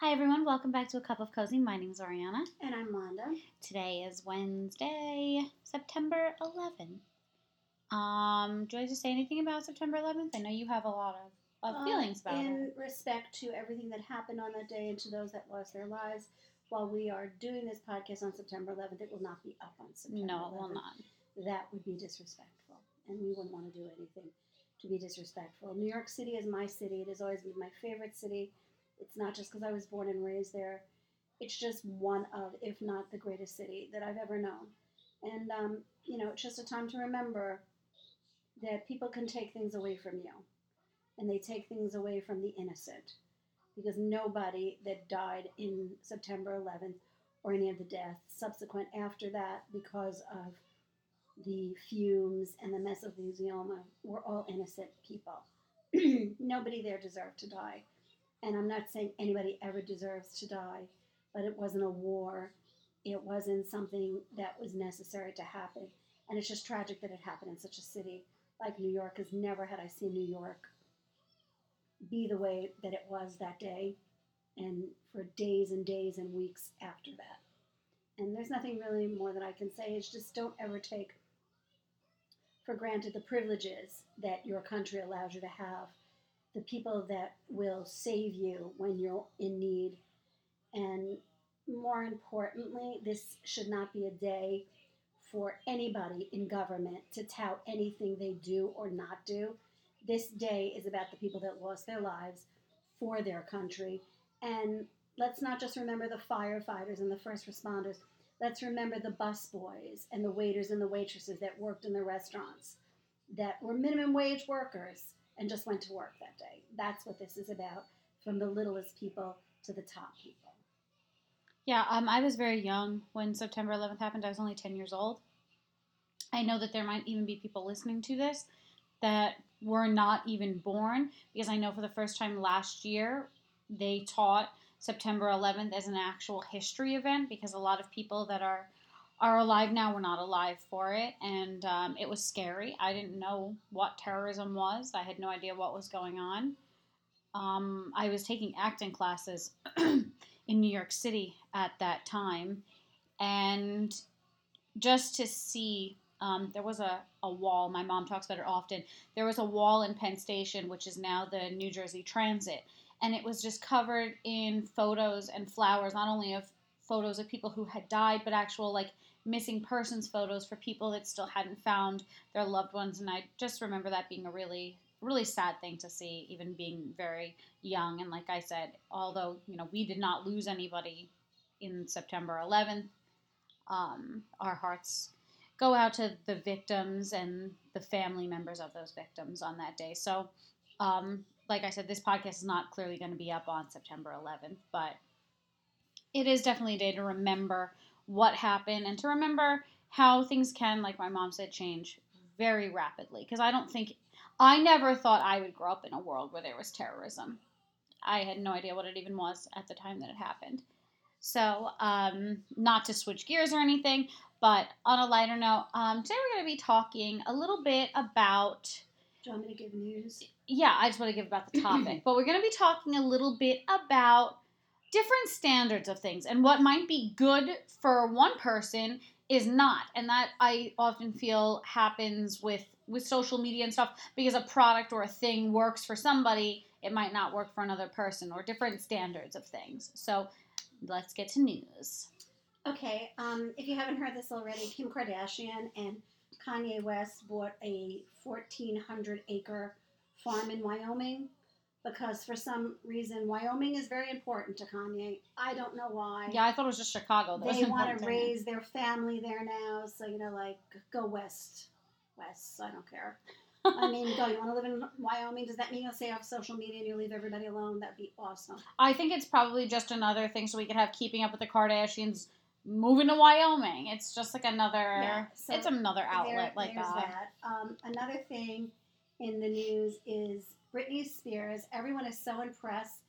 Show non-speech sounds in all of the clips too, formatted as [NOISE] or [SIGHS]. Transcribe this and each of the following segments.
Hi, everyone. Welcome back to A Cup of Cozy. My name is Oriana. And I'm Wanda. Today is Wednesday, September 11th. Um, do I just say anything about September 11th? I know you have a lot of, of Uh, feelings about in it. In respect to everything that happened on that day and to those that lost their lives, while we are doing this podcast on September 11th, it will not be up on September No, 11th. it will not. That would be disrespectful, and we wouldn't want to do anything to be disrespectful. New York City is my city. It has always been my favorite city. It's not just because I was born and raised there. It's just one of, if not the greatest city that I've ever known. And, um, you know, it's just a time to remember that people can take things away from you. And they take things away from the innocent. Because nobody that died in September 11th or any of the deaths subsequent after that because of the fumes and the mesothelioma were all innocent people. [CLEARS THROAT] Nobody there deserved to die. And I'm not saying anybody ever deserves to die, but it wasn't a war. It wasn't something that was necessary to happen. And it's just tragic that it happened in such a city like New York, because never had I seen New York be the way that it was that day and for days and days and weeks after that. And there's nothing really more that I can say. It's just don't ever take for granted the privileges that your country allows you to have, the people that will save you when you're in need. And more importantly, this should not be a day for anybody in government to tout anything they do or not do. This day is about the people that lost their lives for their country. And let's not just remember the firefighters and the first responders. Let's remember the bus boys and the waiters and the waitresses that worked in the restaurants that were minimum wage workers and just went to work that day. That's what this is about, from the littlest people to the top people. Yeah, um, I was very young when September 11th happened. I was only 10 years old. I know that there might even be people listening to this that were not even born because I know for the first time last year they taught September 11th as an actual history event because a lot of people that are are alive now were not alive for it and um, it was scary. I didn't know what terrorism was. I had no idea what was going on. Um, I was taking acting classes [CLEARS THROAT] in New York City at that time and just to see um, there was a, a wall my mom talks about it often there was a wall in penn station which is now the new jersey transit and it was just covered in photos and flowers not only of photos of people who had died but actual like missing persons photos for people that still hadn't found their loved ones and i just remember that being a really really sad thing to see even being very young and like i said although you know we did not lose anybody in september 11th um, our hearts go out to the victims and the family members of those victims on that day. So, um, like I said, this podcast is not clearly going to be up on September 11th, but it is definitely a day to remember what happened and to remember how things can, like my mom said, change very rapidly. Because I don't think, I never thought I would grow up in a world where there was terrorism. I had no idea what it even was at the time that it happened. So, um, not to switch gears or anything, but on a lighter note, um, today we're going to be talking a little bit about. Do you want me to give news? Yeah, I just want to give about the [CLEARS THROAT] topic, but we're going to be talking a little bit about different standards of things and what might be good for one person is not, and that I often feel happens with with social media and stuff because a product or a thing works for somebody, it might not work for another person, or different standards of things. So, let's get to news. Okay, um, if you haven't heard this already, Kim Kardashian and Kanye West bought a 1,400 acre farm in Wyoming because for some reason Wyoming is very important to Kanye. I don't know why. Yeah, I thought it was just Chicago. That they want to raise their family there now, so you know, like go west, west. I don't care. I mean, go. You want to live in Wyoming? Does that mean you'll stay off social media and you leave everybody alone? That'd be awesome. I think it's probably just another thing so we could have keeping up with the Kardashians moving to Wyoming. It's just like another Yeah, so it's another outlet There- like that. that. Um, another thing in the news is Britney Spears. Everyone is so impressed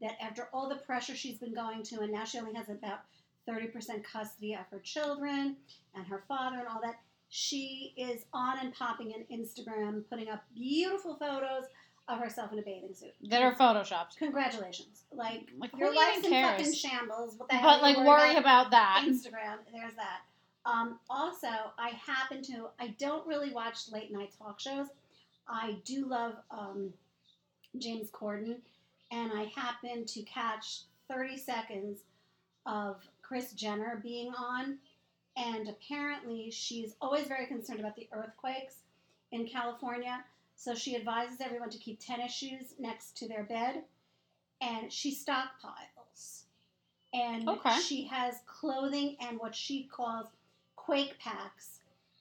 that after all the pressure she's been going to, and now she only has about 30% custody of her children and her father and all that, she is on and popping on Instagram, putting up beautiful photos of herself in a bathing suit. that are photoshopped. Congratulations. Like, Like, your life's in fucking shambles. What the hell But like, worry about that. Instagram. There's that. Um, also, I happen to. I don't really watch late night talk shows. I do love um, James Corden, and I happened to catch 30 seconds of Kris Jenner being on, and apparently she's always very concerned about the earthquakes in California. So she advises everyone to keep tennis shoes next to their bed, and she stockpiles. And Okay. she has clothing and what she calls quake packs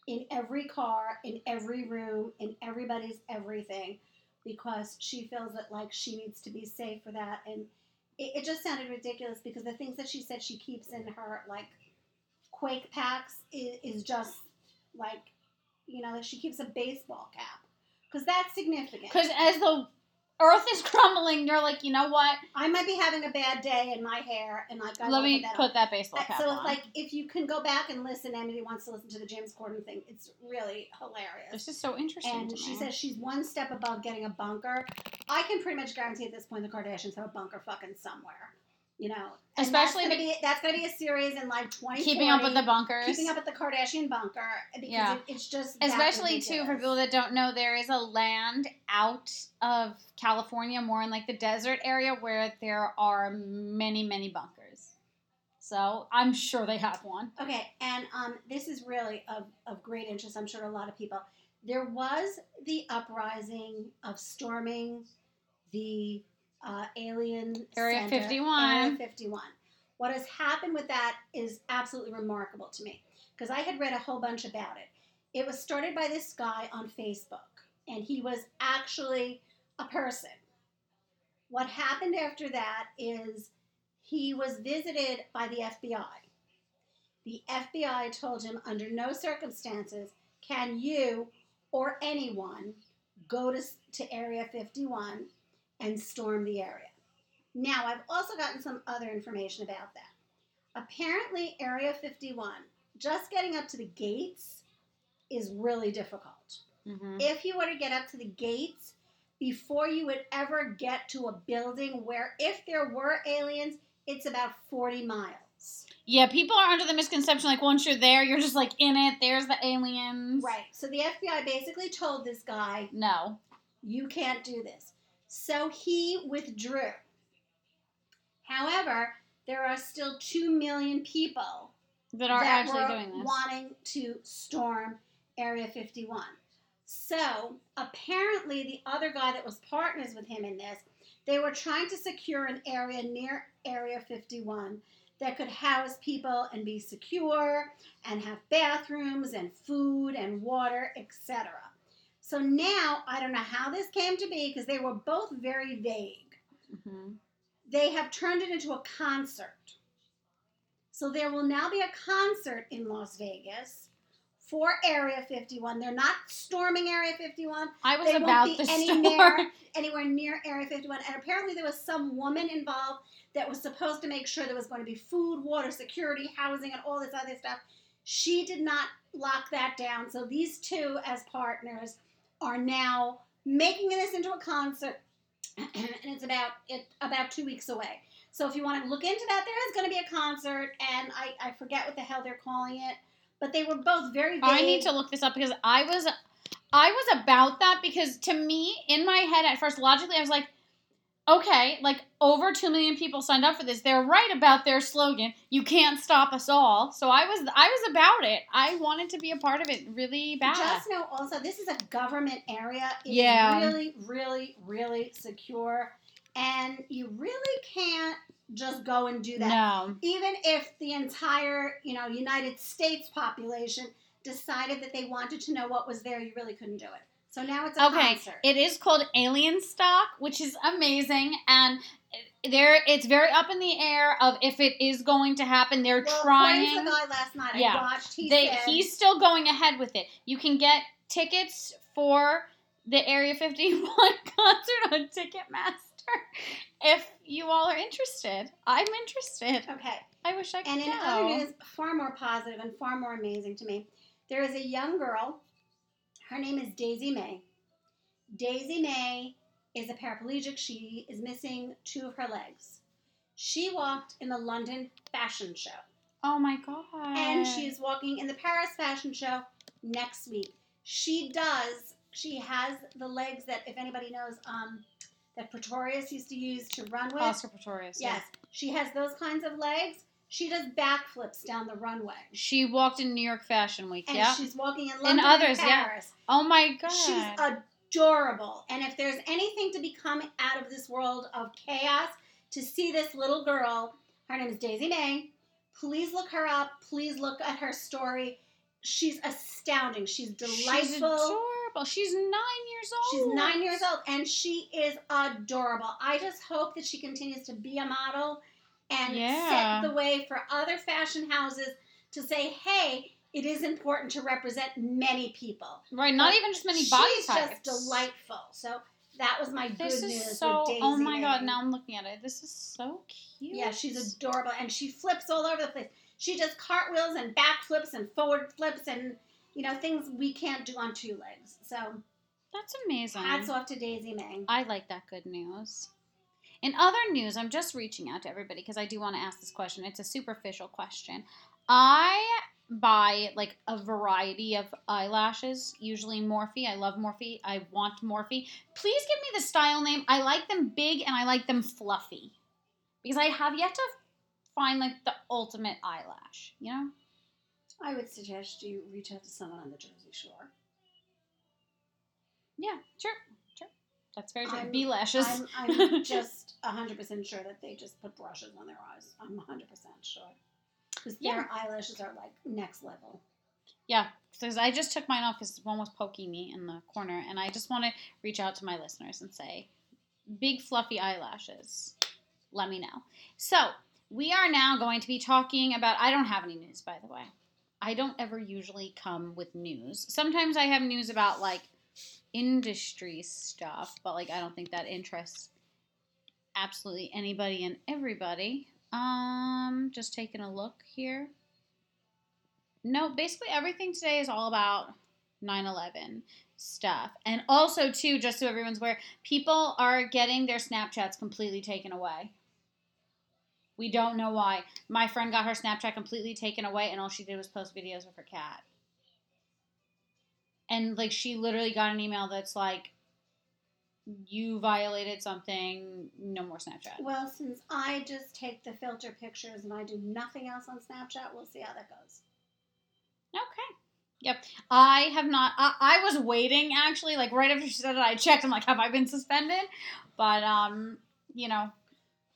in every car, in every room, in everybody's everything, because she feels that like she needs to be safe for that. And it, it just sounded ridiculous because the things that she said she keeps in her like quake packs is, is just like, you know, that she keeps a baseball cap because that's significant. Because as the earth is [LAUGHS] crumbling, you're like, you know what? I might be having a bad day in my hair, and like I Let me that put that baseball cap So on. it's like if you can go back and listen, Emily wants to listen to the James Corden thing. It's really hilarious. this is so interesting And she says she's one step above getting a bunker. I can pretty much guarantee at this point the Kardashians have a bunker fucking somewhere. You know, Especially that's gonna, be- be, that's gonna be a series in like twenty. keeping up with the bunkers. keeping up with the Kardashian bunker because Yeah. it, it's just Especially too for people that don't know, there is a land out of California, more in like the desert area, where there are many, many bunkers. So I'm sure they have one. Okay, and um, this is really of, of great interest, I'm sure, to a lot of people. There was the uprising of storming the uh, alien Area center, 51. Area 51. What has happened with that is absolutely remarkable to me because I had read a whole bunch about it. It was started by this guy on Facebook, and he was actually a person. What happened after that is he was visited by the FBI. The FBI told him under no circumstances can you or anyone go to, to Area 51 and storm the area. Now, I've also gotten some other information about that. Apparently, Area 51, just getting up to the gates is really difficult. Mm-hmm. If you were to get up to the gates before you would ever get to a building where, if there were aliens, it's about 40 miles. Yeah, people are under the misconception like once you're there, you're just like in it. There's the aliens. Right. So the FBI basically told this guy, No. you can't do this. So he withdrew. However, there are still 2 million people That are that actually doing this. wanting to storm Area 51. So apparently, the other guy that was partners with him in this, they were trying to secure an area near Area 51 that could house people and be secure and have bathrooms and food and water, etc. So now I don't know how this came to be because they were both very vague Mhm. they have turned it into a concert. So there will now be a concert in Las Vegas for Area 51. They're not storming Area 51 I was They won't be the any store. near- [LAUGHS] anywhere near Area 51. And apparently there was some woman involved that was supposed to make sure there was going to be food, water, security, housing, and all this other stuff. She did not lock that down. So these two, as partners, are now making this into a concert. [CLEARS THROAT] And it's about it about two weeks away. So if you want to look into that, there is going to be a concert, and I, I forget what the hell they're calling it. But they were both very vague. I need to look this up because I was I was about that because to me in my head at first logically I was like okay like over 2 million people signed up for this they're right about their slogan you can't stop us all so I was I was about it I wanted to be a part of it really bad Just know also this is a government area. It's Yeah. really, really, really secure. And you really can't just go and do that. no Even if the entire, you know, United States population decided that they wanted to know what was there, you really couldn't do it. So now it's a okay concert. it is called Alienstock which is amazing and there it's very up in the air of if it is going to happen they're well, trying to the last night Yeah. I watched, he they said, he's still going ahead with it. You can get tickets for the Area 51 [LAUGHS] concert on Ticketmaster if you all are interested. I'm interested. okay. I wish I could And in go. other news, far more positive and far more amazing to me, there is a young girl. Her name is Daisy May. Daisy May is a paraplegic. She is missing two of her legs. She walked in the London fashion show. Oh my god. And she's walking in the Paris fashion show next week. She does, she has the legs that, if anybody knows, um, that Pretorius used to use to run with. Oscar Pretorius. yeah. Yes, she has those kinds of legs. She does backflips down the runway. She walked in New York Fashion Week. And yeah. she's walking in London others, and yeah. Paris. Oh my god. She's adorable. And if there's anything to become out of this world of chaos, to see this little girl, her name is Daisy May. Please look her up. Please look at her story. She's astounding. She's delightful. She's adorable. She's nine years old. She's nine years old and she is adorable. I just hope that she continues to be a model and Yeah. set the way for other fashion houses to say, hey, it is important to represent many people. Right, not But even just many body She's types. just delightful. So that was my This good is news. so. with Daisy Oh my god! Now I'm looking at it. This is so cute. Yeah, she's adorable, and she flips all over the place. She does cartwheels and back flips and forward flips and you know things we can't do on two legs. So That's amazing. hats off to Daisy May. I like that good news. In other news, I'm just reaching out to everybody because I do want to ask this question. It's a superficial question. I buy like a variety of eyelashes, usually Morphe. I love Morphe. I want Morphe. Please give me the style name. I like them big and I like them fluffy because I have yet to find like the ultimate eyelash, you know? I would suggest you reach out to someone on the Jersey Shore. Yeah, sure. That's very true. I'm- Bee lashes. I'm, I'm [LAUGHS] just 100% sure that they just put brushes on their eyes. I'm 100% sure. Because their eyelashes are like next level. Yeah, because I just took mine off because one was poking me in the corner, and I just want to reach out to my listeners and say, big fluffy eyelashes. Let me know. So we are now going to be talking about. I don't have any news, by the way. I don't ever usually come with news. Sometimes I have news about like industry stuff, but like I don't think that interests absolutely anybody and everybody. Um, just taking a look here. No, basically everything today is all about 9/11 stuff. And also too, just so everyone's aware, people are getting their Snapchats completely taken away. We don't know why. My friend got her Snapchat completely taken away and all she did was post videos of her cat. And like she literally got an email that's like you violated something, no more Snapchat. Well, since I just take the filter pictures and I do nothing else on Snapchat, we'll see how that goes. Okay. Yep. I have not. I, I was waiting actually, like right after she said it, I checked. I'm like, have I been suspended? But um, you know,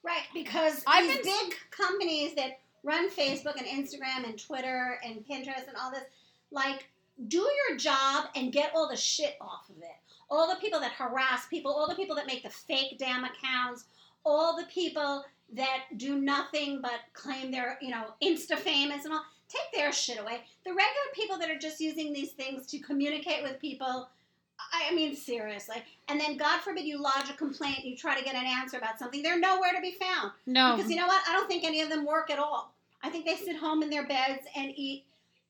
Right, because I've these been- big companies that run Facebook and Instagram and Twitter and Pinterest and all this, like, do your job and get all the shit off of it. All the people that harass people, all the people that make the fake damn accounts, all the people that do nothing but claim they're, you know, insta famous and all. Take their shit away. The regular people that are just using these things to communicate with people, I I mean, seriously. And then, God forbid, you lodge a complaint, you try to get an answer about something, they're nowhere to be found. no. Because you know what? I don't think any of them work at all. I think they sit home in their beds and eat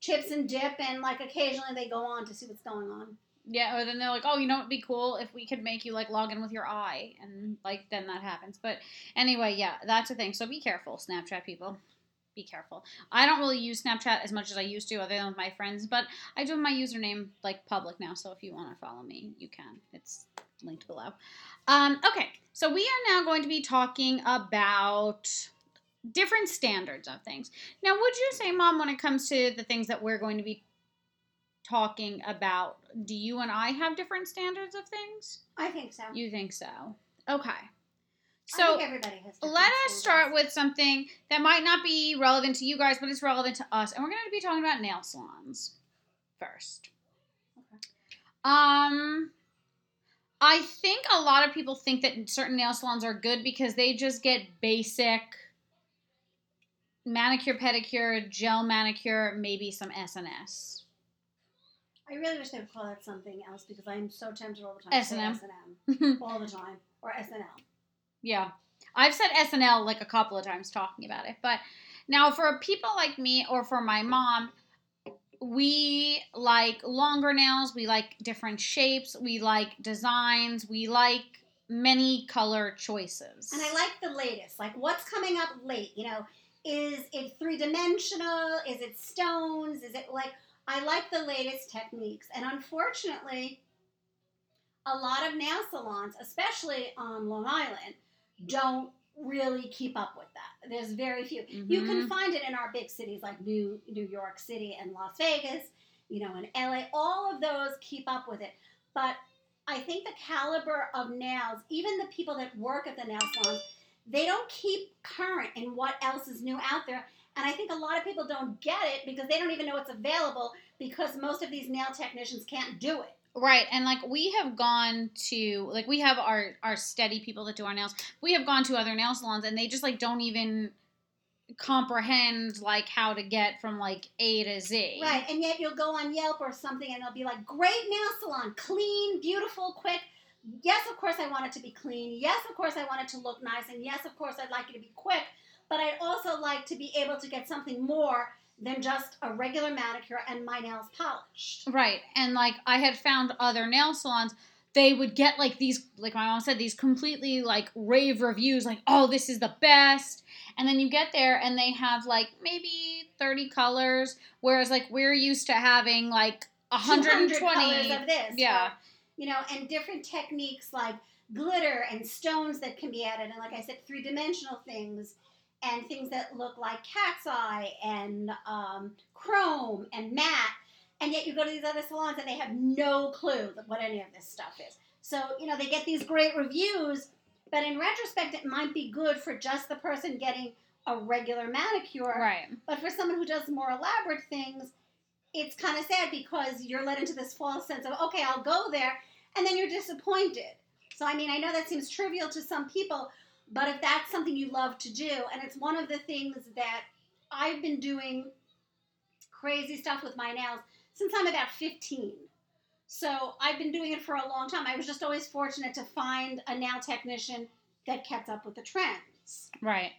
chips and dip, and like occasionally they go on to see what's going on. Yeah, or then they're like, oh, you know, it'd be cool if we could make you like log in with your eye, and like then that happens. But anyway, yeah, that's a thing. So be careful, Snapchat people. Be careful. I don't really use Snapchat as much as I used to, other than with my friends. But I do have my username like public now, so if you want to follow me, you can. It's linked below. Um, okay, so we are now going to be talking about different standards of things. Now, would you say, Mom, when it comes to the things that we're going to be talking about, do you and I have different standards of things? I think so. You think so? Okay. So think everybody has. let us start with something that might not be relevant to you guys, but it's relevant to us. And we're going to be talking about nail salons first. Okay. Um, I think a lot of people think that certain nail salons are good because they just get basic manicure, pedicure, gel manicure, maybe some SNS. I really wish they would call that something else because I'm so tempted all the time S&M. S&M [LAUGHS] all the time or SNL. Yeah. I've said SNL like a couple of times talking about it. But now for people like me or for my mom, we like longer nails, we like different shapes, we like designs, we like many color choices. And I like the latest. Like what's coming up late? You know, is it three dimensional? Is it stones? Is it like I like the latest techniques. And unfortunately, a lot of nail salons, especially on Long Island, don't really keep up with that. There's very few. You can Mhm. find it in our big cities like New New York City and Las Vegas, you know, in LA. All of those keep up with it. But I think the caliber of nails, even the people that work at the nail salons, they don't keep current in what else is new out there. And I think a lot of people don't get it because they don't even know it's available because most of these nail technicians can't do it. Right, and like we have gone to like we have our our steady people that do our nails. We have gone to other nail salons and they just like don't even comprehend like how to get from like A to Z. Right, and yet you'll go on Yelp or something and they'll be like, great nail salon, clean, beautiful, quick. Yes, of course I want it to be clean. Yes, of course I want it to look nice. And yes, of course I'd like it to be quick. But I'd also like to be able to get something more than just a regular manicure and my nails polished. Right, and like I had found other nail salons, they would get like these, like my mom said, these completely like rave reviews, like oh this is the best, and then you get there and they have like maybe thirty colors, whereas like we're used to having like 200 120. colors of this. Yeah. You know, and different techniques like glitter and stones that can be added. And like I said, three dimensional things and things that look like cat's eye and um, chrome and matte. And yet you go to these other salons and they have no clue what any of this stuff is. So, you know, they get these great reviews, but in retrospect, it might be good for just the person getting a regular manicure. Right. But for someone who does more elaborate things, it's kind of sad because you're led into this false sense of, okay, I'll go there, and then you're disappointed. So, I mean, I know that seems trivial to some people, but if that's something you love to do, and it's one of the things that I've been doing crazy stuff with my nails since I'm about 15. So, I've been doing it for a long time. I was just always fortunate to find a nail technician that kept up with the trends. Right.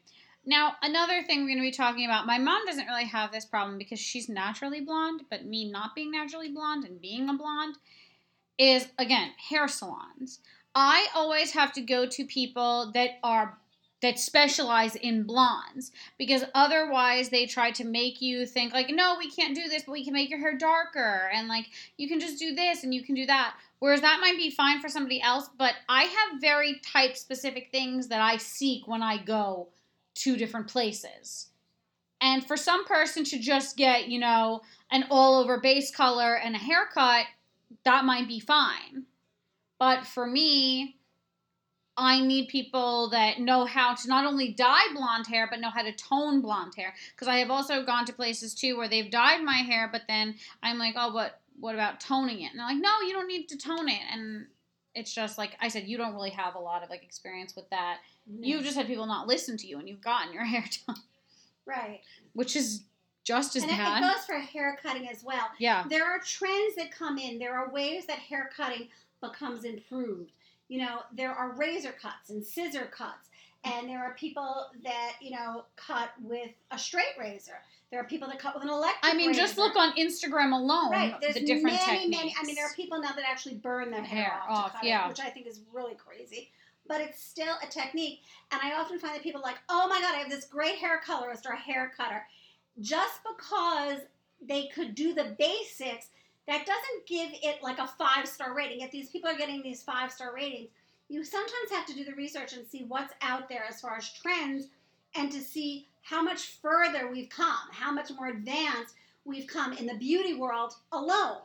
Now, another thing we're going to be talking about, my mom doesn't really have this problem because she's naturally blonde, but me not being naturally blonde and being a blonde is, again, hair salons. I always have to go to people that are that specialize in blondes because otherwise they try to make you think like no we can't do this but we can make your hair darker and like you can just do this and you can do that whereas that might be fine for somebody else but i have very type specific things that i seek when i go to different places and for some person to just get you know an all over base color and a haircut that might be fine but for me I need people that know how to not only dye blonde hair, but know how to tone blonde hair. Because I have also gone to places too where they've dyed my hair, but then I'm like, oh, but what about toning it? And they're like, no, you don't need to tone it. And it's just like I said, you don't really have a lot of like experience with that. You've just had people not listen to you, and you've gotten your [LAUGHS] hair done, right. which is just as and it, it goes for hair cutting as well. yeah, There are trends that come in. There are ways that hair cutting becomes improved. You know, there are razor cuts and scissor cuts, and there are people that you know cut with a straight razor. There are people that cut with an electric. I mean, just look on Instagram alone. Right, there's the different many, techniques. many. I mean, there are people now that actually burn their hair, Hair off, off, to cut yeah. it, which I think is really crazy. But it's still a technique, and I often find that people are like, "Oh my god, I have this great hair colorist or a hair cutter," just because they could do the basics. That doesn't give it like a five star rating. Yet these people are getting these five star ratings. You sometimes have to do the research and see what's out there as far as trends, and to see how much further we've come, how much more advanced we've come in the beauty world alone.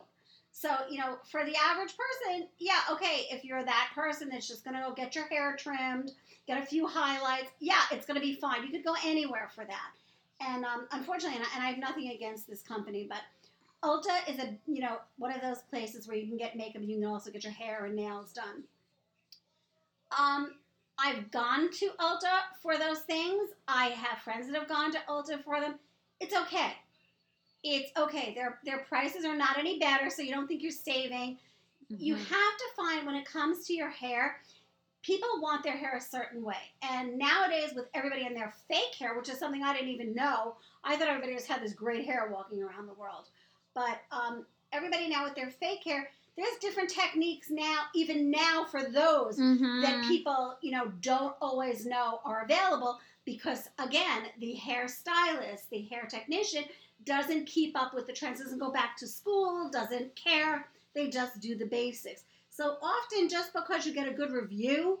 So, you know, for the average person, yeah, okay, if you're that person that's just going to go get your hair trimmed, get a few highlights, yeah, it's going to be fine. You could go anywhere for that. And um, unfortunately, and I, and I have nothing against this company, but Ulta is a, you know, one of those places where you can get makeup you can also get your hair and nails done. Um, I've gone to Ulta for those things. I have friends that have gone to Ulta for them. It's okay. It's okay. Their their prices are not any better, so you don't think you're saving. You Mhm. have to find when it comes to your hair, people want their hair a certain way. And nowadays, with everybody in their fake hair, which is something I didn't even know, I thought everybody just had this great hair walking around the world. But um, everybody now with their fake hair, there's different techniques now, even now for those Mhm. that people, you know, don't always know are available because again, the hairstylist, the hair technician doesn't keep up with the trends, doesn't go back to school, doesn't care. They just do the basics. So often just because you get a good review,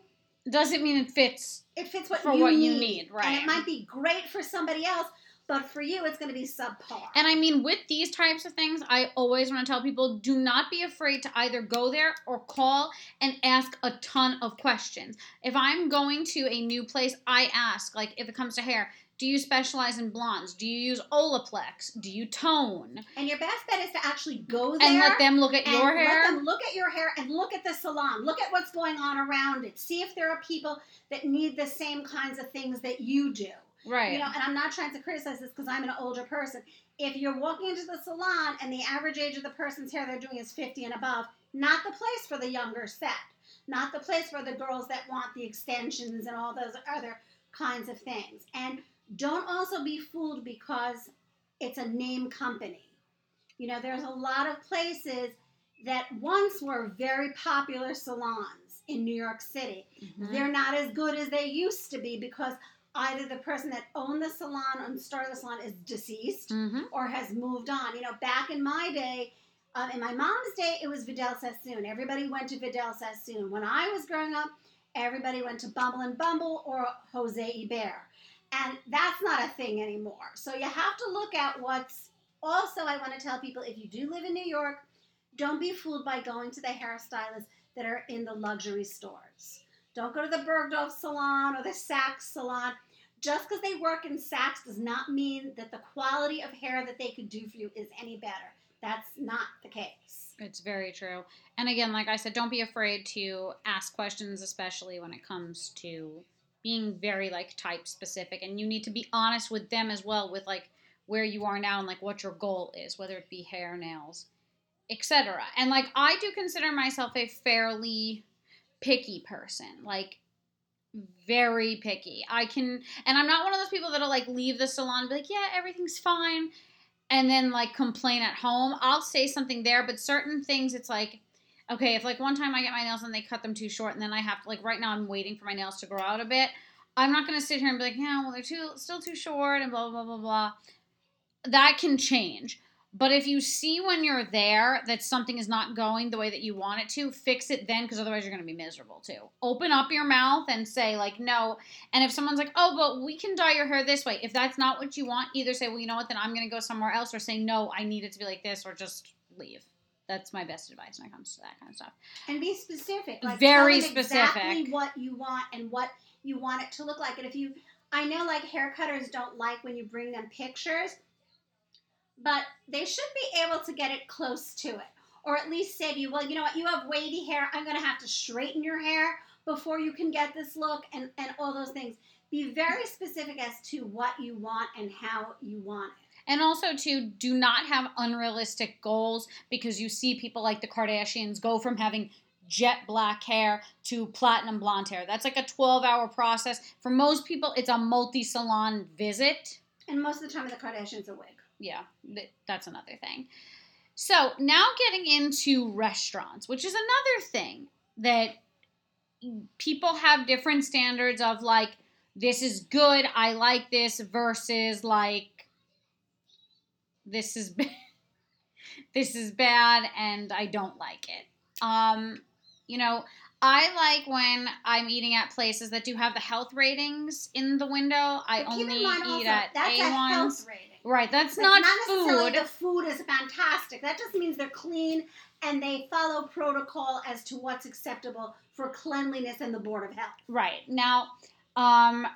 doesn't mean it fits it fits what, for you, what need. you need, And it might be great for somebody else, but for you it's going to be subpar. And I mean, with these types of things, I always want to tell people do not be afraid to either go there or call and ask a ton of questions. If I'm going to a new place, I ask, like, if it comes to hair, do you specialize in blondes? Do you use Olaplex? Do you tone? And your best bet is to actually go there And let them look at and your Let them look at your hair and look at the salon. Look at what's going on around it. See if there are people that need the same kinds of things that you do. Right. You know, and I'm not trying to criticize this because I'm an older person. If you're walking into the salon and the average age of the person's hair they're doing is 50 and above, not the place for the younger set. Not the place for the girls that want the extensions and all those other kinds of things. And don't also be fooled because it's a name company. You know, there's a lot of places that once were very popular salons in New York City. Mhm. They're not as good as they used to be because either the person that owned the salon and started the salon is deceased Mhm. or has moved on. You know, back in my day, um, in my mom's day, it was Vidal Sassoon. Everybody went to Vidal Sassoon. When I was growing up, everybody went to Bumble and Bumble or Jose Eber. And that's not a thing anymore. So you have to look at what's also, I want to tell people if you do live in New York, don't be fooled by going to the hairstylists that are in the luxury stores. Don't go to the Bergdorf salon or the Saks salon. Just because they work in Saks does not mean that the quality of hair that they could do for you is any better. That's not the case. It's very true. And again, like I said, don't be afraid to ask questions, especially when it comes to being very like type specific. And you need to be honest with them as well with like where you are now and like what your goal is, whether it be hair, nails, etc. And like I do consider myself a fairly picky person. Like very picky. I can and I'm not one of those people that'll like leave the salon be like, yeah, everything's fine and then like complain at home. I'll say something there, but certain things it's like okay, if like one time I get my nails and they cut them too short and then I have to like right now I'm waiting for my nails to grow out a bit. I'm not gonna sit here and be like, yeah, well they're too still too short and blah blah blah blah blah. That can change. But if you see when you're there that something is not going the way that you want it to, fix it then because otherwise you're going to be miserable too. Open up your mouth and say, like, no. And if someone's like, oh, but we can dye your hair this way, if that's not what you want, either say, well, you know what, then I'm going to go somewhere else, or say, no, I need it to be like this, or just leave. That's my best advice when it comes to that kind of stuff. And be specific. Like Very them Exactly specific. what you want and what you want it to look like. And if you, I know like hair cutters don't like when you bring them pictures, but they should be able to get it close to it. Or at least say to you, well, you know what, you have wavy hair. I'm going to have to straighten your hair before you can get this look and, and all those things. Be very specific as to what you want and how you want it. And also, to do not have unrealistic goals because you see people like the Kardashians go from having jet black hair to platinum blonde hair. That's like a 12 hour process. For most people, it's a multi salon visit. And most of the time, the Kardashians are wig yeah, th- that's another thing. So now getting into restaurants, which is another thing that people have different standards of like, this is good, I like this, versus like, this is [LAUGHS] this is bad and I don't like it. Um, you know, I like when I'm eating at places that do have the health ratings in the window. I only eat also, at that's A1s. Right, that's That's not, necessarily food. the food is fantastic. That just means they're clean and they follow protocol as to what's acceptable for cleanliness and the Board of Health. Right. Now, um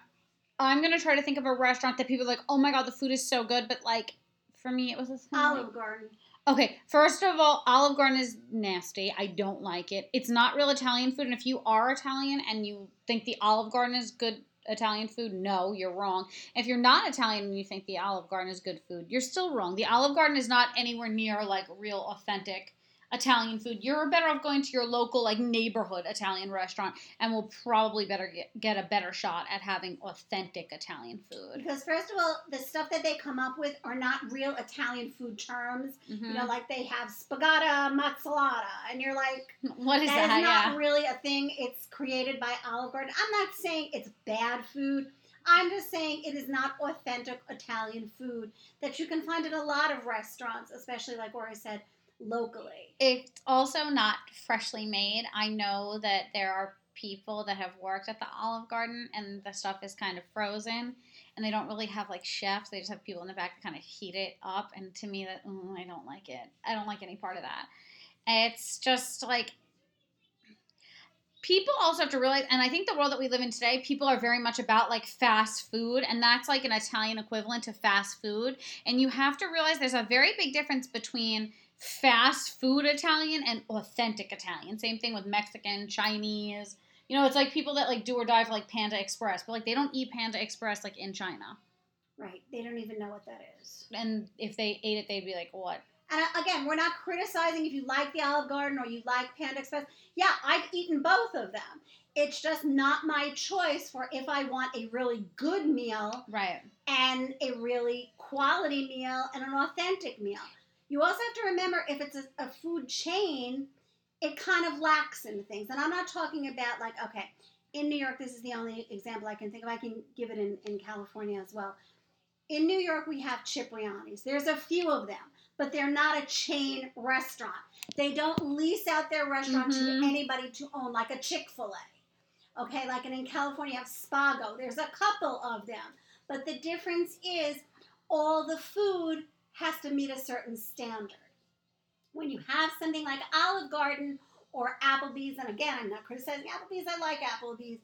I'm gonna try to think of a restaurant that people are like, oh my god, the food is so good, but like for me it was a Olive Garden. Okay, first of all, Olive Garden is nasty. I don't like it. It's not real Italian food, and if you are Italian and you think the Olive Garden is good Italian food, no, you're wrong. If you're not Italian and you think the Olive Garden is good food, you're still wrong. The Olive Garden is not anywhere near like real authentic Italian food. You're better off going to your local like neighborhood Italian restaurant and will probably better get, get a better shot at having authentic Italian food. Because first of all, the stuff that they come up with are not real Italian food terms. Mhm. You know, like they have spaghetti mozzarella, and you're like, [LAUGHS] what is that that? is not yeah. really a thing. It's created by Olive Garden. I'm not saying it's bad food. I'm just saying it is not authentic Italian food that you can find at a lot of restaurants, especially like where I said locally. It's also not freshly made. I know that there are people that have worked at the Olive Garden and the stuff is kind of frozen and they don't really have like chefs. They just have people in the back to kind of heat it up. And to me, that mm, I don't like it. I don't like any part of that. It's just like people also have to realize, and I think the world that we live in today, people are very much about like fast food, and that's like an Italian equivalent to fast food. And you have to realize there's a very big difference between fast food Italian and authentic Italian. Same thing with Mexican, Chinese. You know, it's like people that like do or die for like Panda Express, but like they don't eat Panda Express like in China. Right. They don't even know what that is. And if they ate it, they'd be like, "What?" And uh, again, we're not criticizing if you like the Olive Garden or you like Panda Express. Yeah, I've eaten both of them. It's just not my choice for if I want a really good meal Right. and a really quality meal and an authentic meal. You also have to remember if it's a, a food chain, it kind of lacks in things. And I'm not talking about like, okay, in New York, this is the only example I can think of. I can give it in, in California as well. In New York, we have Cipriani's. There's a few of them, but they're not a chain restaurant. They don't lease out their restaurant Mhm. to anybody to own, like a Chick fil A. Okay, like and in California, you have Spago. There's a couple of them. But the difference is all the food has to meet a certain standard. When you have something like Olive Garden or Applebee's, and again, I'm not criticizing Applebee's, I like Applebee's,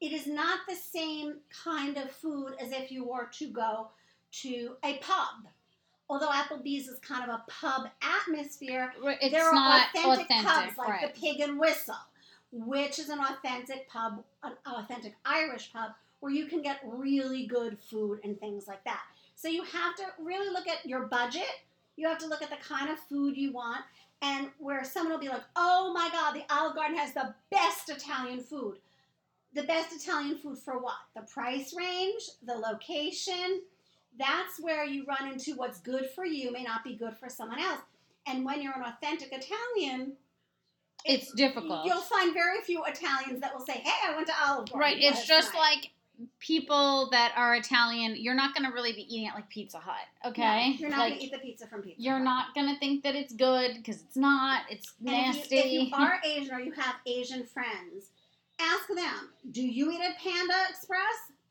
it is not the same kind of food as if you were to go to a pub. Although Applebee's is kind of a pub atmosphere, It's there are not authentic, authentic, pubs like right? the Pig and Whistle, which is an authentic pub, an authentic Irish pub, where you can get really good food and things like that. So you have to really look at your budget. You have to look at the kind of food you want, and where someone will be like, "Oh my God, the Olive Garden has the best Italian food." The best Italian food for what? The price range, the location. That's where you run into what's good for you may not be good for someone else. And when you're an authentic Italian, It's difficult. You'll find very few Italians that will say, "Hey, I went to Olive Garden." Right. It's just night." like people that are Italian, you're not going to really be eating at like Pizza Hut, No, okay? you're not like, gonna eat the pizza from Pizza. Hut. You're Hut. not going to think that it's good because it's not. It's nasty. If you, if you [LAUGHS] are Asian or you have Asian friends, ask them, "Do you eat at Panda Express?"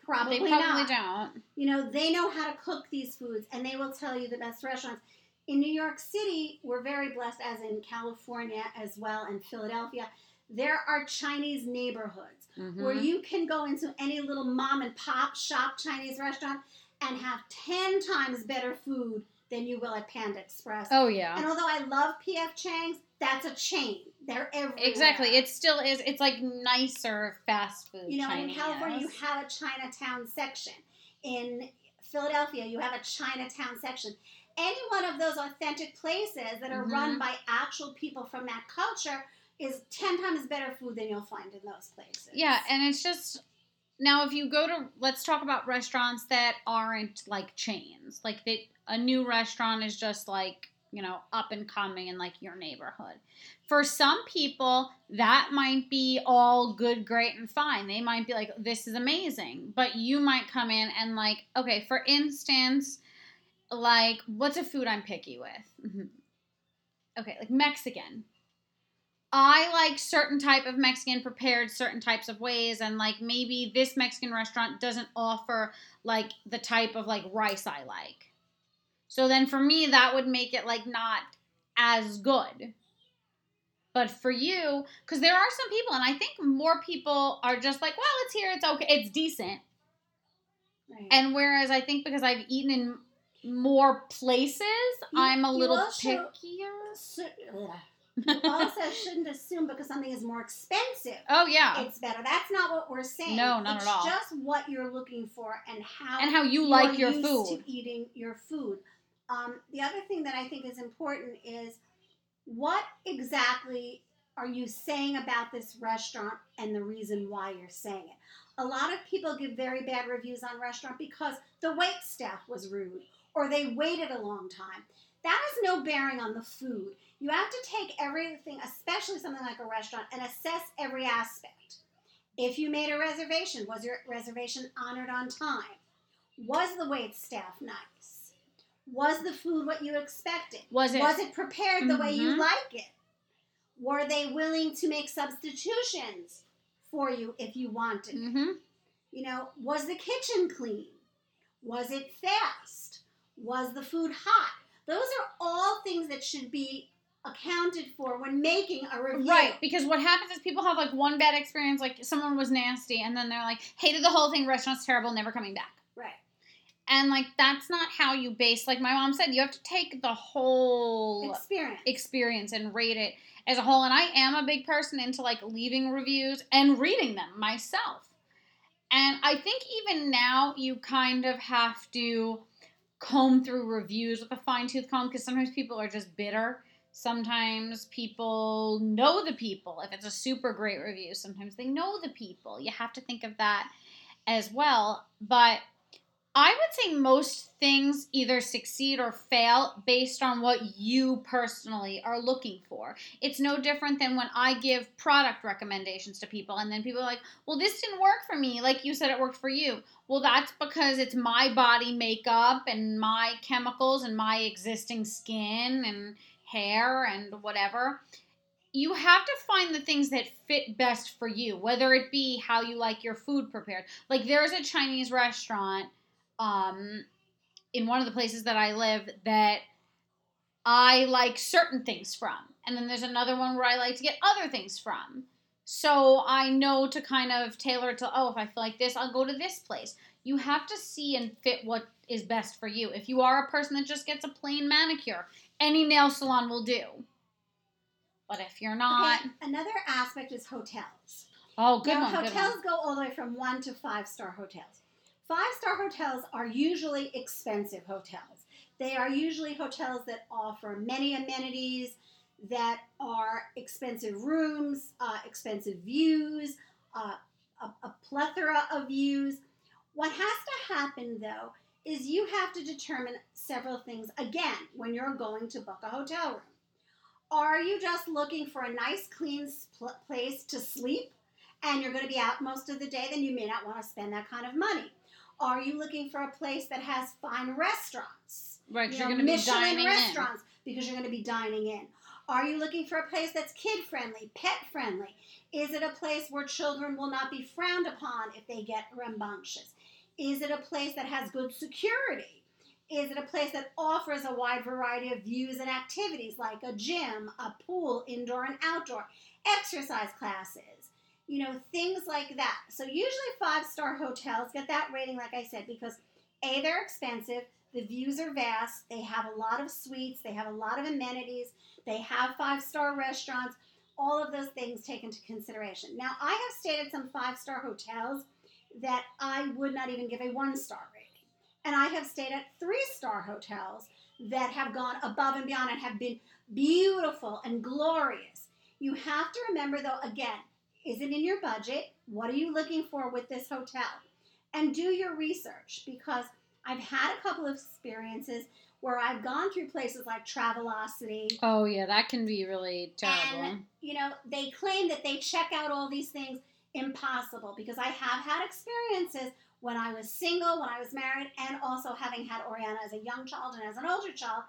Probably, they probably not. don't. You know, they know how to cook these foods, and they will tell you the best restaurants. In New York City, we're very blessed, as in California as well, and Philadelphia. There are Chinese neighborhoods where Mhm. you can go into any little mom and pop shop Chinese restaurant and have 10 times better food than you will at Panda Express. Oh, yeah. And although I love PF Chang's, that's a chain. They're everywhere. Exactly. It still is. It's like nicer fast food. you know, and in California you have a Chinatown section. In Philadelphia you have a Chinatown section. Any one of those authentic places that are run Mhm. by actual people from that culture is 10 times better food than you'll find in those places. Yeah, and it's just now if you go to let's talk about restaurants that aren't like chains. Like that a new restaurant is just like, you know, up and coming in like your neighborhood. For some people, that might be all good, great, and fine. They might be like, this is amazing. But you might come in and like, okay, for instance, like what's a food I'm picky with? Mhm. Okay, like Mexican. I like certain type of Mexican prepared certain types of ways and like maybe this Mexican restaurant doesn't offer like the type of like rice I like. So then for me that would make it like not as good. But for you, because there are some people, and I think more people are just like, well, it's here, it's okay, it's decent. Right. And whereas I think because I've eaten in more places, You- I'm a little also- pickier. So- ugh. [LAUGHS] you also shouldn't assume because something is more expensive Oh yeah, it's better. That's not what we're saying. No, not it's at all. just what you're looking for and how and how you like your used food. to eating your food. Um, the other thing that I think is important is what exactly are you saying about this restaurant and the reason why you're saying it? A lot of people give very bad reviews on restaurant because the wait staff was rude or they waited a long time. That has no bearing on the food. You have to take everything, especially something like a restaurant, and assess every aspect. If you made a reservation, was your reservation honored on time? Was the wait staff nice? Was the food what you expected? Was it? Was it prepared the way you Mhm. like it? Were they willing to make substitutions for you if you wanted? it? hmm You know, was the kitchen clean? Was it fast? Was the food hot? Those are all things that should be accounted for when making a review. Right, because what happens is people have like one bad experience, like someone was nasty, and then they're like, hated the whole thing, restaurant's terrible, never coming back. Right. And like that's not how you base. Like my mom said, you have to take the whole Experience. experience and rate it as a whole. And I am a big person into like leaving reviews and reading them myself. And I think even now you kind of have to comb through reviews with a fine tooth comb because sometimes people are just bitter. Sometimes people know the people. If it's a super great review, sometimes they know the people. You have to think of that as well. But I would say most things either succeed or fail based on what you personally are looking for. It's no different than when I give product recommendations to people and then people are like, well, this didn't work for me. Like you said, it worked for you. Well, that's because it's my body makeup and my chemicals and my existing skin and hair and whatever. You have to find the things that fit best for you, whether it be how you like your food prepared. Like there's a Chinese restaurant um, in one of the places that I live that I like certain things from. And then there's another one where I like to get other things from. So I know to kind of tailor it to, oh, if I feel like this, I'll go to this place. You have to see and fit what is best for you. If you are a person that just gets a plain manicure, any nail salon will do. But if you're not, Okay, another aspect is hotels. oh, good now, one, good hotels one. go all the way from one to five star hotels. Five star hotels are usually expensive hotels. They are usually hotels that offer many amenities, that are expensive rooms, uh, expensive views, uh, a, a plethora of views. What has to happen though is you have to determine several things again when you're going to book a hotel room. Are you just looking for a nice, clean spl- place to sleep? and you're going to be out most of the day, then you may not want to spend that kind of money. Are you looking for a place that has fine restaurants? Right, You you're know, going to be dining in. because you're going to be dining in. Are you looking for a place that's kid friendly, pet friendly? Is it a place where children will not be frowned upon if they get rambunctious? Is it a place that has good security? Is it a place that offers a wide variety of views and activities like a gym, a pool, indoor and outdoor, exercise classes? You know, things like that. So, usually five star hotels get that rating, like I said, because A, they're expensive, the views are vast, they have a lot of suites, they have a lot of amenities, they have five star restaurants, all of those things take into consideration. Now, I have stayed at some five star hotels that I would not even give a one star rating. And I have stayed at three star hotels that have gone above and beyond and have been beautiful and glorious. You have to remember, though, again, is it in your budget? What are you looking for with this hotel? And do your research because I've had a couple of experiences where I've gone through places like Travelocity. Oh yeah, that can be really terrible. And, you know, they claim that they check out all these things. Impossible because I have had experiences when I was single, when I was married, and also having had Oriana as a young child and as an older child,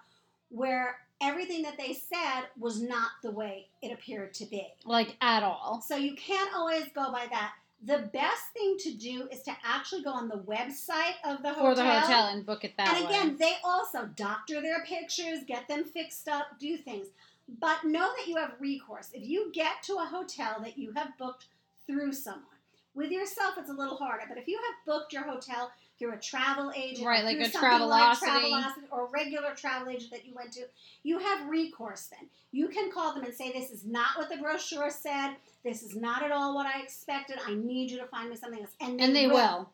where everything that they said was not the way it appeared to be. like at all. So you can't always go by that. The best thing to do is to actually go on the website of the hotel. For the hotel and book it that way. And again, way. they also doctor their pictures, get them fixed up, do things. But know that you have recourse. If you get to a hotel that you have booked through someone, with yourself it's a little harder. But if you have booked your hotel through a travel agent, or Right, like a something like Travelocity. Travelocity or a regular travel agent that you went to, you have recourse. Then you can call them and say, "This is not what the brochure said. This is not at all what I expected. I need you to find me something else." And they, and they will.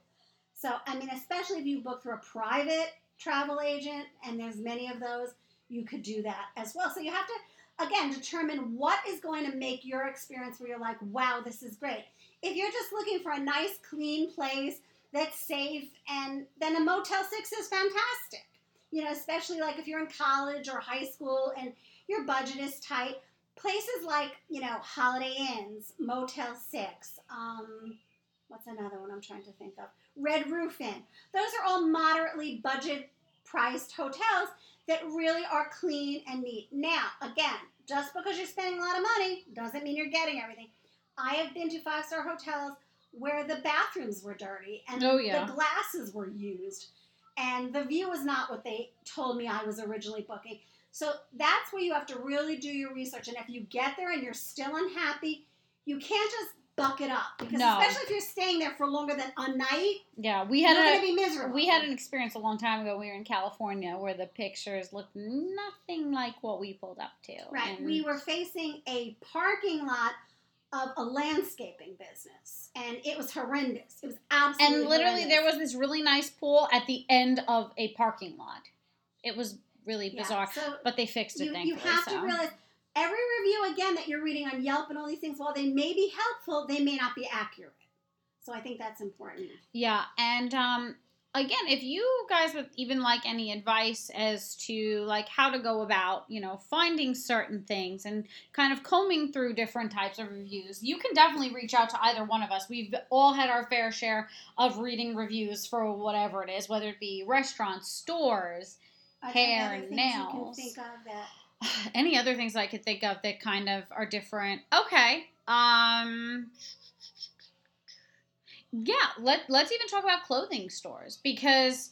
so, I mean, especially if you book through a private travel agent, and there's many of those, you could do that as well. So, you have to again, determine what is going to make your experience where you're like, wow, this is great. If you're just looking for a nice, clean place that's safe, and then a Motel 6 is fantastic. You know, especially like if you're in college or high school and your budget is tight. Places like, you know, Holiday Inns, Motel 6, um, what's another one I'm trying to think of? Red Roof Inn. Those are all moderately budget priced hotels that really are clean and neat. Now, again, just because you're spending a lot of money doesn't mean you're getting everything. I have been to five star hotels where the bathrooms were dirty and Oh, yeah. the glasses were used and the view was not what they told me I was originally booking. So that's where you have to really do your research. And if you get there and you're still unhappy, you can't just buck it up because No. especially if you're staying there for longer than a night, Yeah, we had gonna be miserable. we had an experience a long time ago. We were in California where the pictures looked nothing like what we pulled up to. Right. And- We were facing a parking lot of a landscaping business, and it was horrendous. It was absolutely and literally horrendous. there was this really nice pool at the end of a parking lot. It was really Yeah, bizarre, So but they fixed it. you, thankfully, you have so. to realize every review again that you're reading on Yelp and all these things, while they may be helpful, they may not be accurate. So I think that's important. Yeah, and um, again, if you guys would even like any advice as to like how to go about, you know, finding certain things and kind of combing through different types of reviews, you can definitely reach out to either one of us. We've all had our fair share of reading reviews for whatever it is, whether it be restaurants, stores, Are Hair and nails. You can think of that. [SIGHS] any other things I could think of that kind of are different. Okay. Um yeah, let let's even talk about clothing stores because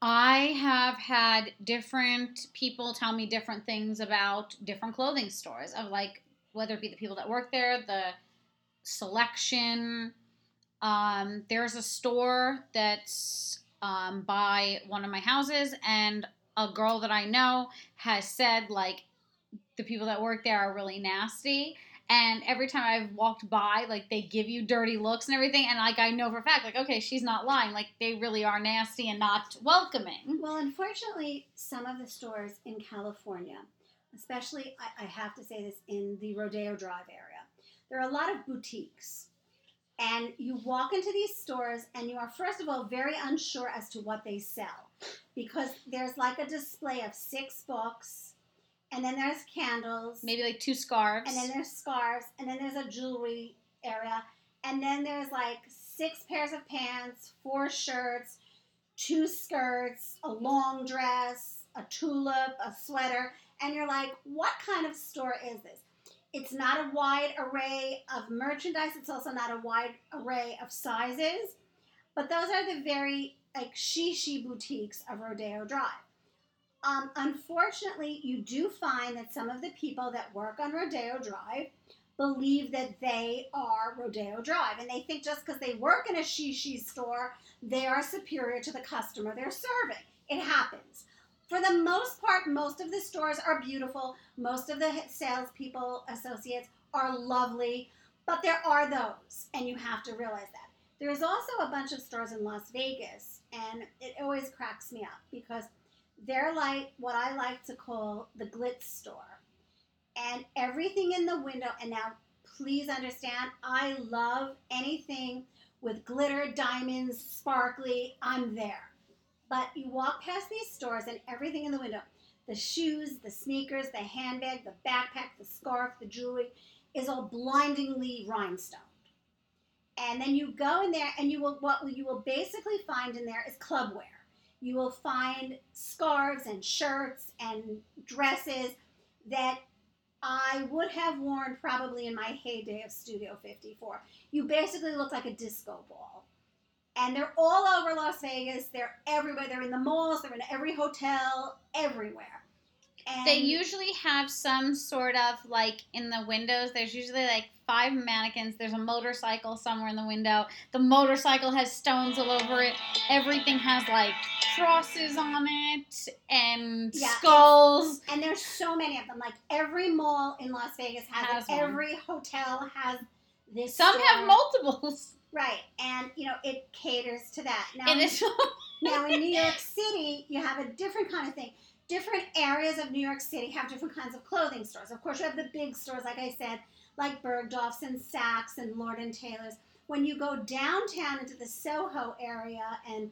I have had different people tell me different things about different clothing stores of like whether it be the people that work there, the selection. Um, there's a store that's um, by one of my houses, and a girl that I know has said like the people that work there are really nasty. And every time I've walked by, like they give you dirty looks and everything, and like I know for a fact, like okay, she's not lying. Like they really are nasty and not welcoming. Well, unfortunately, some of the stores in California, especially, I, I have to say this, in the Rodeo Drive area, there are a lot of boutiques. And you walk into these stores and you are, first of all, very unsure as to what they sell. Because there's like a display of six books, and then there's candles, Maybe like two scarves. and then there's scarves, and then there's a jewelry area, and then there's like six pairs of pants, four shirts, two skirts, a long dress, a tulip, a sweater, and you're like, what kind of store is this? It's not a wide array of merchandise, it's also not a wide array of sizes, but those are the very like shishi boutiques of Rodeo Drive. Um, unfortunately, you do find that some of the people that work on Rodeo Drive believe that they are Rodeo Drive, and they think just because they work in a shishi store, they are superior to the customer they're serving. It happens. For the most part, most of the stores are beautiful. Most of the salespeople, associates are lovely, but there are those, and you have to realize that. There's also a bunch of stores in Las Vegas, and it always cracks me up because they're like what I like to call the glitz store. And everything in the window, and now please understand, I love anything with glitter, diamonds, sparkly, I'm there. But you walk past these stores and everything in the window the shoes, the sneakers, the handbag, the backpack, the scarf, the jewelry is all blindingly rhinestoned. And then you go in there and you will what you will basically find in there is clubwear. You will find scarves and shirts and dresses that I would have worn probably in my heyday of Studio 54. You basically look like a disco ball. And they're all over Las Vegas. They're everywhere. They're in the malls. They're in every hotel, everywhere. And They usually have some sort of like in the windows. There's usually like five mannequins. There's a motorcycle somewhere in the window. The motorcycle has stones all over it. Everything has like crosses on it and Yeah, skulls. and there's so many of them. Like every mall in Las Vegas has, Has. Every hotel has this. Some store. have multiples. [LAUGHS] Right, and you know it caters to that. Now, And [LAUGHS] now in New York [LAUGHS] City, you have a different kind of thing. different areas of New York City have different kinds of clothing stores. Of course, you have the big stores, like I said, like Bergdorf's and Saks and Lord and Taylor's. When you go downtown into the Soho area and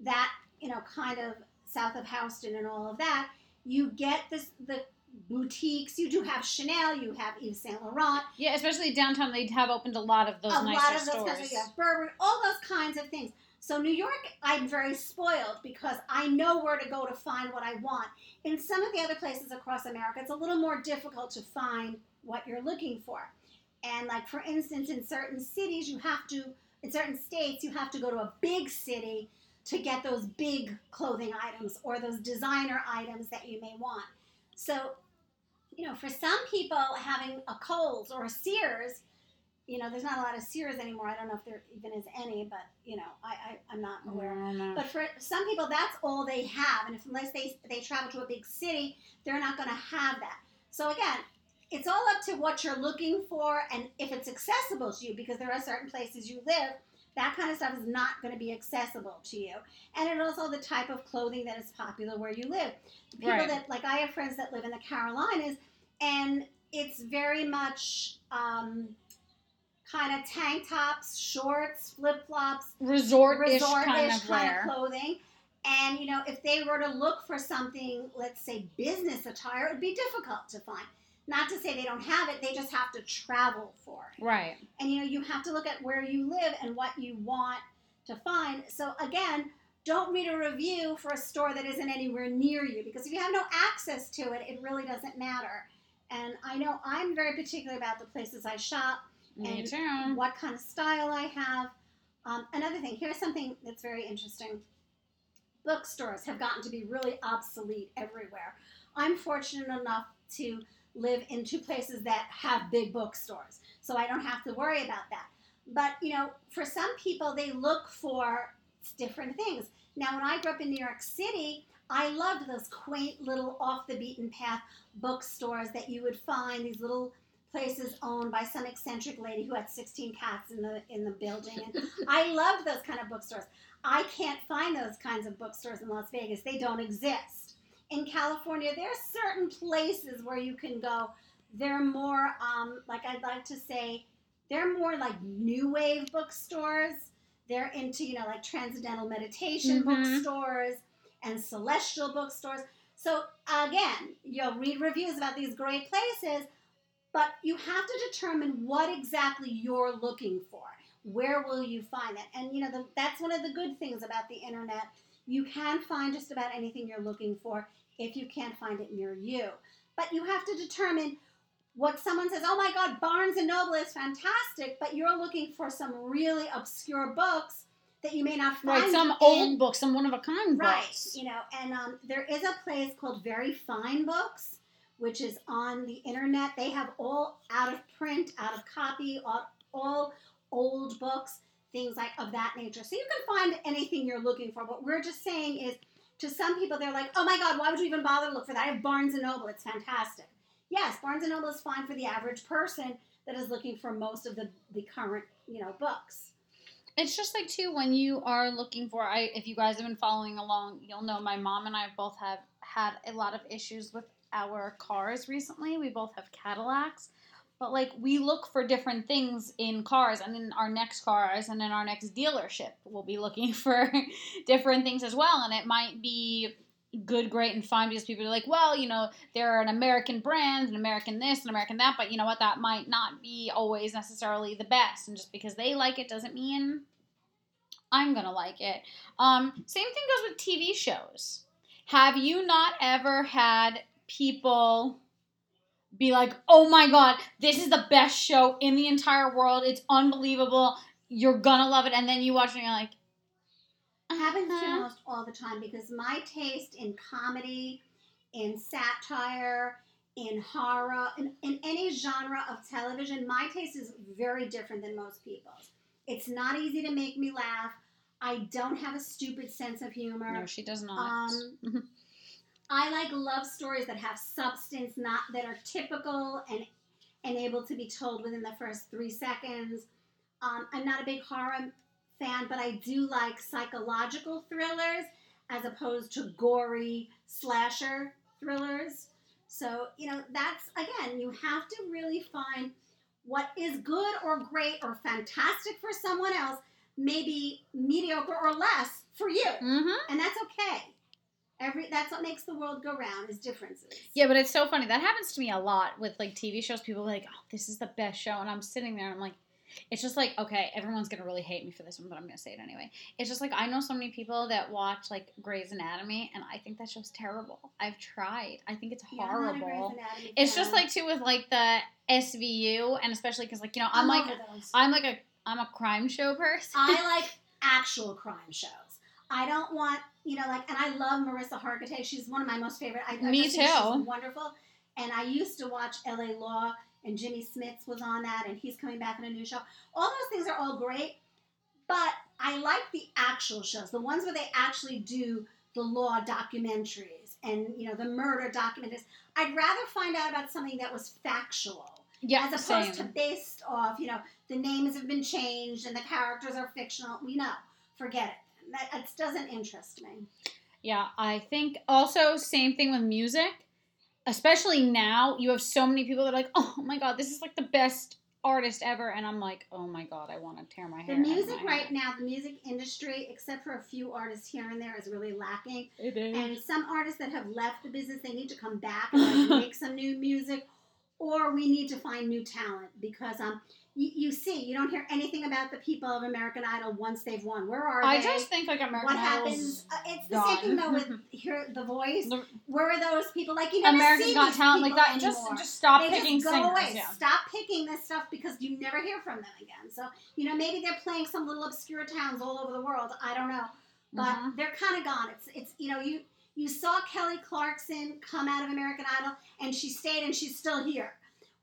that, you know, kind of south of Houston and all of that, you get this the boutiques. You do have Chanel, you have Yves Saint Laurent, Yeah, especially downtown, they have opened a lot of those nice. a nicer lot of those stores. of you have Burberry, all those kinds of things. So New York, I'm very spoiled because I know where to go to find what I want. In some of the other places across America, it's a little more difficult to find what you're looking for. And like for instance, in certain cities, you have to, in certain states, you have to go to a big city to get those big clothing items or those designer items that you may want. So, you know, for some people, having a Kohl's or a Sears you know, there's not a lot of Sears anymore. I don't know if there even is any, but you know, I, I I'm not aware. I don't. But for some people, that's all they have, and if unless they they travel to a big city, they're not going to have that. So again, it's all up to what you're looking for and if it's accessible to you, because there are certain places you live. That kind of stuff is not going to be accessible to you, and it also the type of clothing that is popular where you live. People Right. that like I have friends that live in the Carolinas, and it's very much um, kind of tank tops, shorts, flip flops, resort-ish, resort-ish kind of wear. clothing. And you know, if they were to look for something, let's say business attire, it'd be difficult to find. Not to say they don't have it, they just have to travel for it. right. And you know, you have to look at where you live and what you want to find. So again, don't read a review for a store that isn't anywhere near you because if you have no access to it, it really doesn't matter. And I know I'm very particular about the places I shop Me And too. what kind of style I have. Um, another thing, here's something that's very interesting. Bookstores have gotten to be really obsolete everywhere. I'm fortunate enough to live in two places that have big bookstores, so I don't have to worry about that. But you know, for some people, they look for different things. Now, when I grew up in New York City, I loved those quaint little off the beaten path bookstores that you would find these little places owned by some eccentric lady who had 16 cats in the in the building and [LAUGHS] I loved those kind of bookstores. I can't find those kinds of bookstores in Las Vegas. They don't exist. In California, there are certain places where you can go. They're more um, like I'd like to say they're more like new wave bookstores. They're into, you know, like transcendental meditation Mhm. bookstores and celestial bookstores. So again, you'll read reviews about these great places, but you have to determine what exactly you're looking for. Where will you find that? And you know, the, that's one of the good things about the internet. You can find just about anything you're looking for if you can't find it near you. But you have to determine what someone says, oh my God, Barnes and Noble is fantastic, but you're looking for some really obscure books that you may not find. Right, some in- old books, some one of a kind Right, books. you know, and um, there is a place called Very Fine Books, which is on the internet. They have all out of print, out of copy, all, all old books, things like of that nature. So you can find anything you're looking for. What we're just saying is, to some people, they're like, "Oh my God, why would you even bother to look for that? I have Barnes and Noble. It's fantastic." Yes, Barnes and Noble is fine for the average person that is looking for most of the the current, you know, books. It's just like too when you are looking for. I if you guys have been following along, you'll know my mom and I both have had a lot of issues with our cars recently. We both have Cadillacs, but like we look for different things in cars, and in our next cars and in our next dealership, we'll be looking [LAUGHS] for different things as well. And it might be good, great, and fine because people are like, well, you know, they're an American brand, an American this, an American that, but you know what? That might not be always necessarily the best. And just because they like it doesn't mean I'm gonna like it. Um, same thing goes with TV shows. Have you not ever had people be like, oh my god, this is the best show in the entire world, it's unbelievable, you're gonna love it, and then you watch it and you're like, happens to "Uh-huh." almost all the time because my taste in comedy, in satire, in horror, in, in any genre of television, my taste is very different than most people's. It's not easy to make me laugh. I don't have a stupid sense of humor. No, she does not. Um, I like love stories that have substance, not that are typical and and able to be told within the first three seconds. Um, I'm not a big horror fan, but I do like psychological thrillers. as opposed to gory slasher thrillers. So, you know, that's again, you have to really find what is good or great or fantastic for someone else, maybe mediocre or less for you. Mm-hmm. And that's okay. Every that's what makes the world go round is differences. Yeah, but it's so funny. That happens to me a lot with like TV shows. People are like, "Oh, this is the best show," and I'm sitting there and I'm like, it's just like, okay, everyone's gonna really hate me for this one, but I'm gonna say it anyway. It's just like I know so many people that watch like Grey's Anatomy, and I think that show's terrible. I've tried. I think it's Yeah, I'm not a Grey's horrible. It's just like too with like the SVU, and especially because like you know I'm, I'm like. I'm like a I'm a crime show person. I [LAUGHS] like actual crime shows. I don't want, you know, like, and I love Mariska Hargitay. She's one of my most favorite. I, Me too. She's wonderful. And I used to watch L.A. Law, and Jimmy Smits was on that, and he's coming back in a new show. All those things are all great, but I like the actual shows, the ones where they actually do the law documentaries and you know the murder documentaries. I'd rather find out about something that was factual yeah, as opposed to based off, you know, the names have been changed and the characters are fictional. We know. Forget it. That, that doesn't interest me. Yeah, I think also same thing with music. Especially now, you have so many people that are like, "Oh my god, this is like the best artist ever," and I'm like, "Oh my god, I want to tear my The hair." out of music right head." now, the music industry, except for a few artists here and there, is really lacking. It is. And some artists that have left the business, they need to come back [LAUGHS] and like, make some new music, or we need to find new talent because um, you, you see, you don't hear anything about the people of American Idol once they've won. Where are they? I they? just think like American what Idol's happens? Uh, it's the same thing though with here the voice. The- Where are those people? Like you never America's see Got these Talent like people that. Just anymore. just stop they picking just go singers. away. Yeah. Stop picking this stuff because you never hear from them again. So you know maybe they're playing some little obscure towns all over the world. I don't know, but Mhm. they're kind of gone. It's it's you know you you saw Kelly Clarkson come out of American Idol and she stayed and she's still here.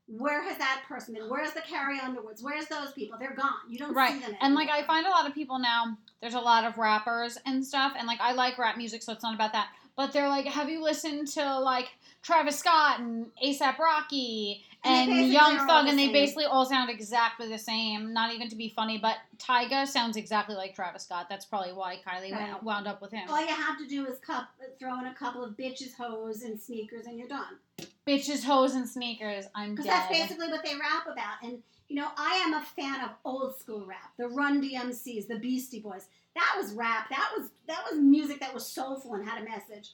Where has that person been? Where's the Carrie Underwoods? Where's those people? They're gone. You don't Right. see them. And like I find a lot of people now, there's a lot of rappers and stuff, and like I like rap music, so it's not about that. But they're like, have you listened to like Travis Scott and ASAP Rocky And and, Young Thug, the and they same. basically all sound exactly the same. Not even to be funny, but Tyga sounds exactly like Travis Scott. That's probably why Kylie Right. wound- wound up with him. All you have to do is cup, throw in a couple of bitches, hoes, and sneakers, and you're done. Bitches, hoes, and sneakers. I'm Because dead. that's basically what they rap about. And, you know, I am a fan of old school rap. The Run DMCs, the Beastie Boys. That was rap. That was that was music that was soulful and had a message.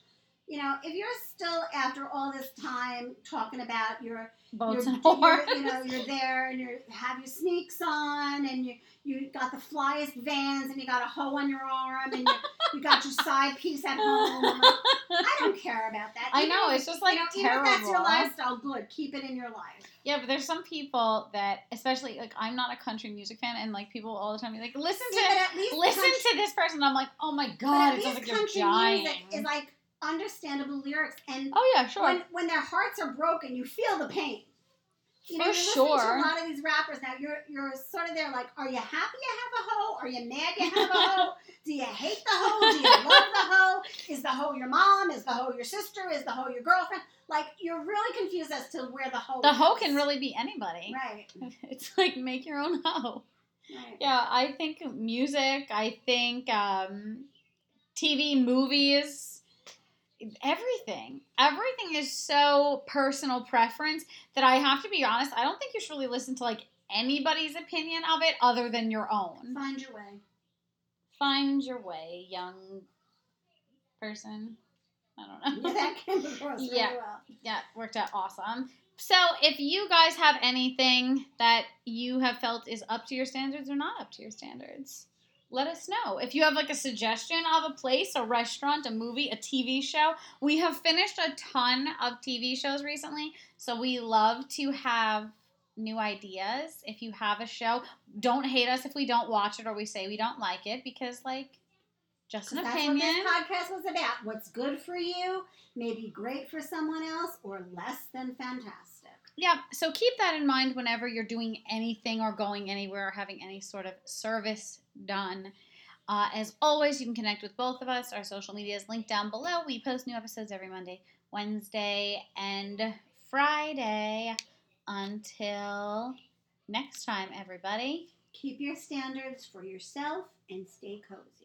You know, if you're still after all this time talking about your Boats you're, and you're- you know, you're there and you have your sneaks on and you you got the flyest vans and you got a hoe on your arm and you, you got your side piece at home. Like, I don't care about that. I know, if- it's just like you know, even if that's your lifestyle, good. Keep it in your life. Yeah, but there's some people that, especially like I'm not a country music fan, and like people all the time be like, listen to but listen country, to this person. I'm like, oh my but god, at it sounds like you're country dying. music is like understandable lyrics, and oh yeah, sure. when when their hearts are broken, you feel the pain. You know, For you're listening to sure. a lot of these rappers now. You're you're sort of there, like, are you happy you have a hoe? Are you mad you have a hoe? [LAUGHS] Do you hate the hoe? Do you love the hoe? Is the hoe your mom? Is the hoe your sister? Is the hoe your girlfriend? Like, you're really confused as to where the hoe. the hoe can really be anybody. Right. [LAUGHS] It's like make your own hoe. Right. Yeah, I think music. I think um, TV, movies, everything. Everything is so personal preference that I have to be honest. I don't think you should really listen to like anybody's opinion of it other than your own. Find your way. Find your way, young person. I don't know. Yeah, [LAUGHS] that came across really Yeah. well. yeah, worked out awesome. So, if you guys have anything that you have felt is up to your standards or not up to your standards, let us know. If you have like a suggestion of a place, a restaurant, a movie, a TV show, we have finished a ton of TV shows recently, so we love to have new ideas. If you have a show, don't hate us if we don't watch it or we say we don't like it because, like, just an That's opinion. what this podcast was about. What's good for you may be great for someone else or less than fantastic. Yeah, so keep that in mind whenever you're doing anything or going anywhere or having any sort of service done. Uh, as always, you can connect with both of us. Our social media is linked down below. We post new episodes every Monday, Wednesday, and Friday. Until next time, everybody. Keep your standards for yourself and stay cozy.